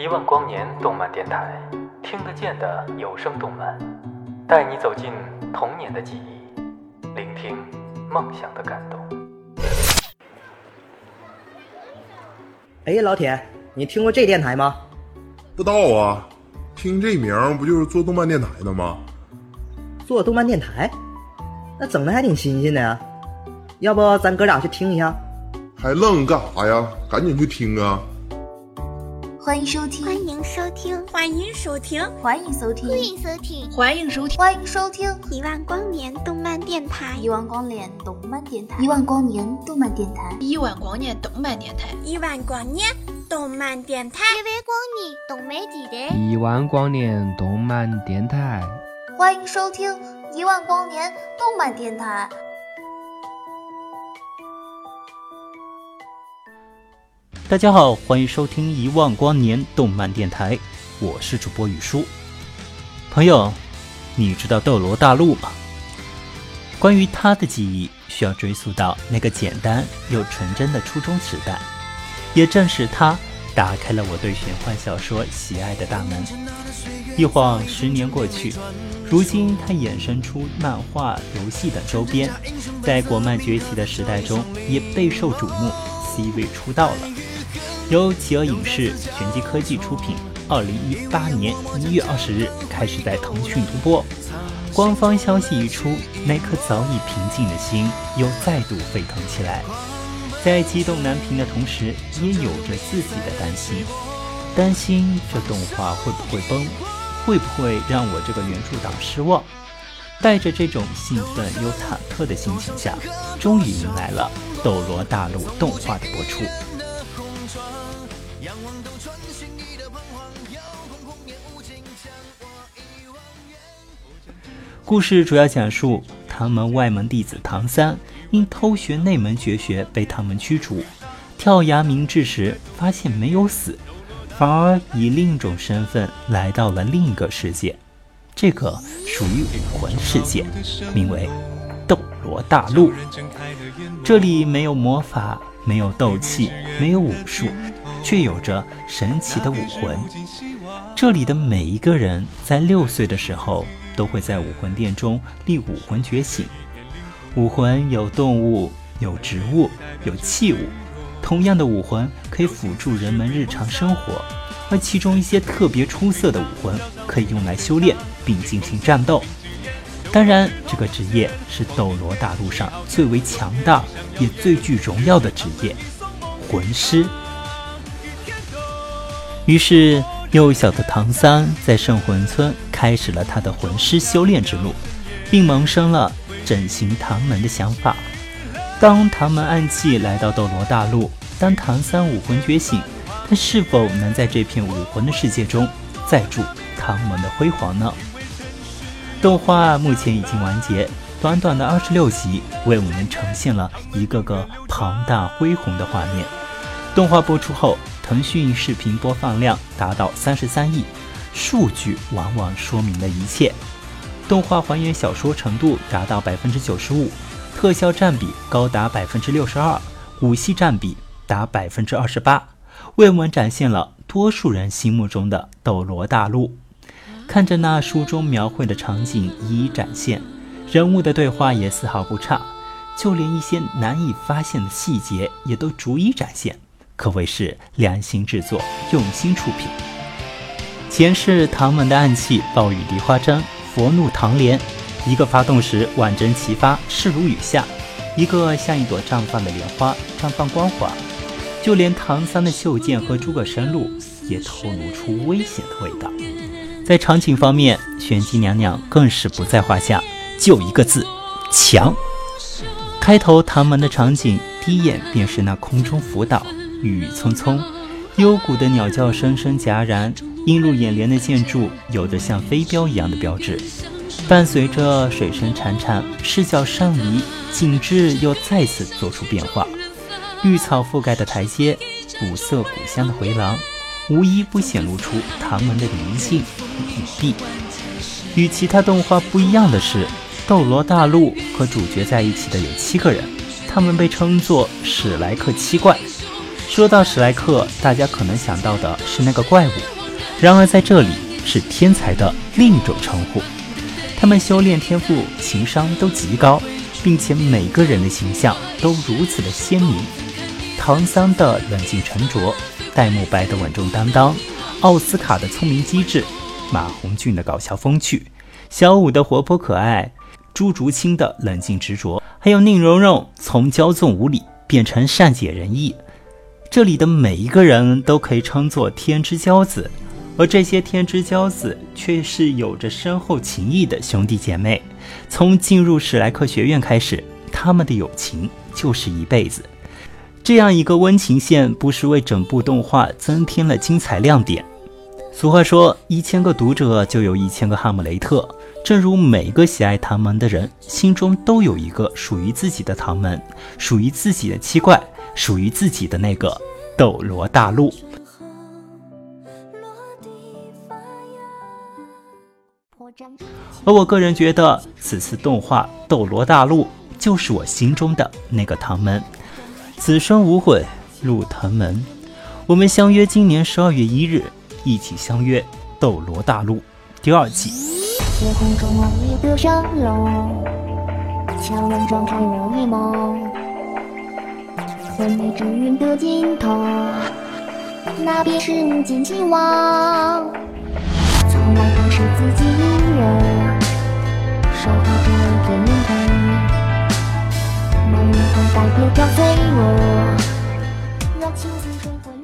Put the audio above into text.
一万光年动漫电台，听得见的有声动漫，带你走进童年的记忆，聆听梦想的感动。哎，老铁，你听过这电台吗？不知道啊，听这名儿不就是做动漫电台的吗？做动漫电台，那整的还挺新鲜的呀。要不咱哥俩去听一下？还愣干啥呀？赶紧去听啊！欢迎收听，欢迎收听，欢迎收听，欢迎收听，欢迎收听，欢迎收听，欢迎收听。一万光年动漫电台，一万光年动漫电台，一万光年动漫电台，一万光年动漫电台，一万光年动漫电台，一万光年动漫电台，一万光年动漫电台，欢迎收听一万光年动漫电台。大家好，欢迎收听一万光年动漫电台，我是主播雨叔。朋友，你知道斗罗大陆吗？关于他的记忆，需要追溯到那个简单又纯真的初中时代。也正是他，打开了我对玄幻小说喜爱的大门。一晃十年过去，如今他衍生出漫画、游戏等周边，在国漫崛起的时代中也备受瞩目，C 位出道了。由企鹅影视、玄机科技出品，二零一八年一月二十日开始在腾讯独播。官方消息一出，那颗早已平静的心又再度沸腾起来。在激动难平的同时，也有着自己的担心：担心这动画会不会崩，会不会让我这个原著党失望？带着这种兴奋又忐忑的心情下，终于迎来了《斗罗大陆》动画的播出。故事主要讲述唐门外门弟子唐三因偷学内门绝学被唐门驱逐，跳崖明志时发现没有死，反而以另一种身份来到了另一个世界，这个属于武魂世界，名为斗罗大陆。这里没有魔法，没有斗气，没有武术，却有着神奇的武魂。这里的每一个人在六岁的时候。都会在武魂殿中立武魂觉醒。武魂有动物，有植物，有器物。同样的武魂可以辅助人们日常生活，而其中一些特别出色的武魂可以用来修炼并进行战斗。当然，这个职业是斗罗大陆上最为强大也最具荣耀的职业——魂师。于是。幼小的唐三在圣魂村开始了他的魂师修炼之路，并萌生了整形唐门的想法。当唐门暗器来到斗罗大陆，当唐三武魂觉醒，他是否能在这片武魂的世界中再铸唐门的辉煌呢？动画目前已经完结，短短的二十六集为我们呈现了一个个庞大恢宏的画面。动画播出后。腾讯视频播放量达到三十三亿，数据往往说明了一切。动画还原小说程度达到百分之九十五，特效占比高达百分之六十二，武戏占比达百分之二十八，为我们展现了多数人心目中的斗罗大陆。看着那书中描绘的场景一一展现，人物的对话也丝毫不差，就连一些难以发现的细节也都逐一展现。可谓是良心制作，用心出品。前世唐门的暗器暴雨梨花针，佛怒唐莲，一个发动时万针齐发，势如雨下；一个像一朵绽放的莲花，绽放光华。就连唐三的袖剑和诸葛神弩也透露出危险的味道。在场景方面，玄机娘娘更是不在话下，就一个字：强。开头唐门的场景，第一眼便是那空中浮岛。郁郁葱葱，幽谷的鸟叫声声戛然，映入眼帘的建筑有着像飞镖一样的标志，伴随着水声潺潺，视角上移，景致又再次做出变化。绿草覆盖的台阶，古色古香的回廊，无一不显露出唐门的灵性与隐蔽。与其他动画不一样的是，斗罗大陆和主角在一起的有七个人，他们被称作史莱克七怪。说到史莱克，大家可能想到的是那个怪物，然而在这里是天才的另一种称呼。他们修炼天赋、情商都极高，并且每个人的形象都如此的鲜明。唐三的冷静沉着，戴沐白的稳重担当，奥斯卡的聪明机智，马红俊的搞笑风趣，小五的活泼可爱，朱竹清的冷静执着，还有宁荣荣从骄纵无礼变成善解人意。这里的每一个人都可以称作天之骄子。而这些天之骄子却是有着深厚情谊的兄弟姐妹，从进入史莱克学院开始，他们的友情就是一辈子。这样一个温情线，不是为整部动画增添了精彩亮点。俗话说，一千个读者就有一千个哈姆雷特。正如每一个喜爱唐门的人心中都有一个属于自己的唐门，属于自己的七怪，属于自己的那个斗罗大陆。而我个人觉得，此次动画《斗罗大陆》就是我心中的那个唐门，此生无悔入唐门。我们相约今年十二月一日，一起相约《斗罗大陆》第二季。夜空中一的神龙，强人撞开了一梦，昏迷之云的尽头，那便是金亲王。从来都是自己一人，着一片云黑，那云头代表着脆弱，让情丝水回。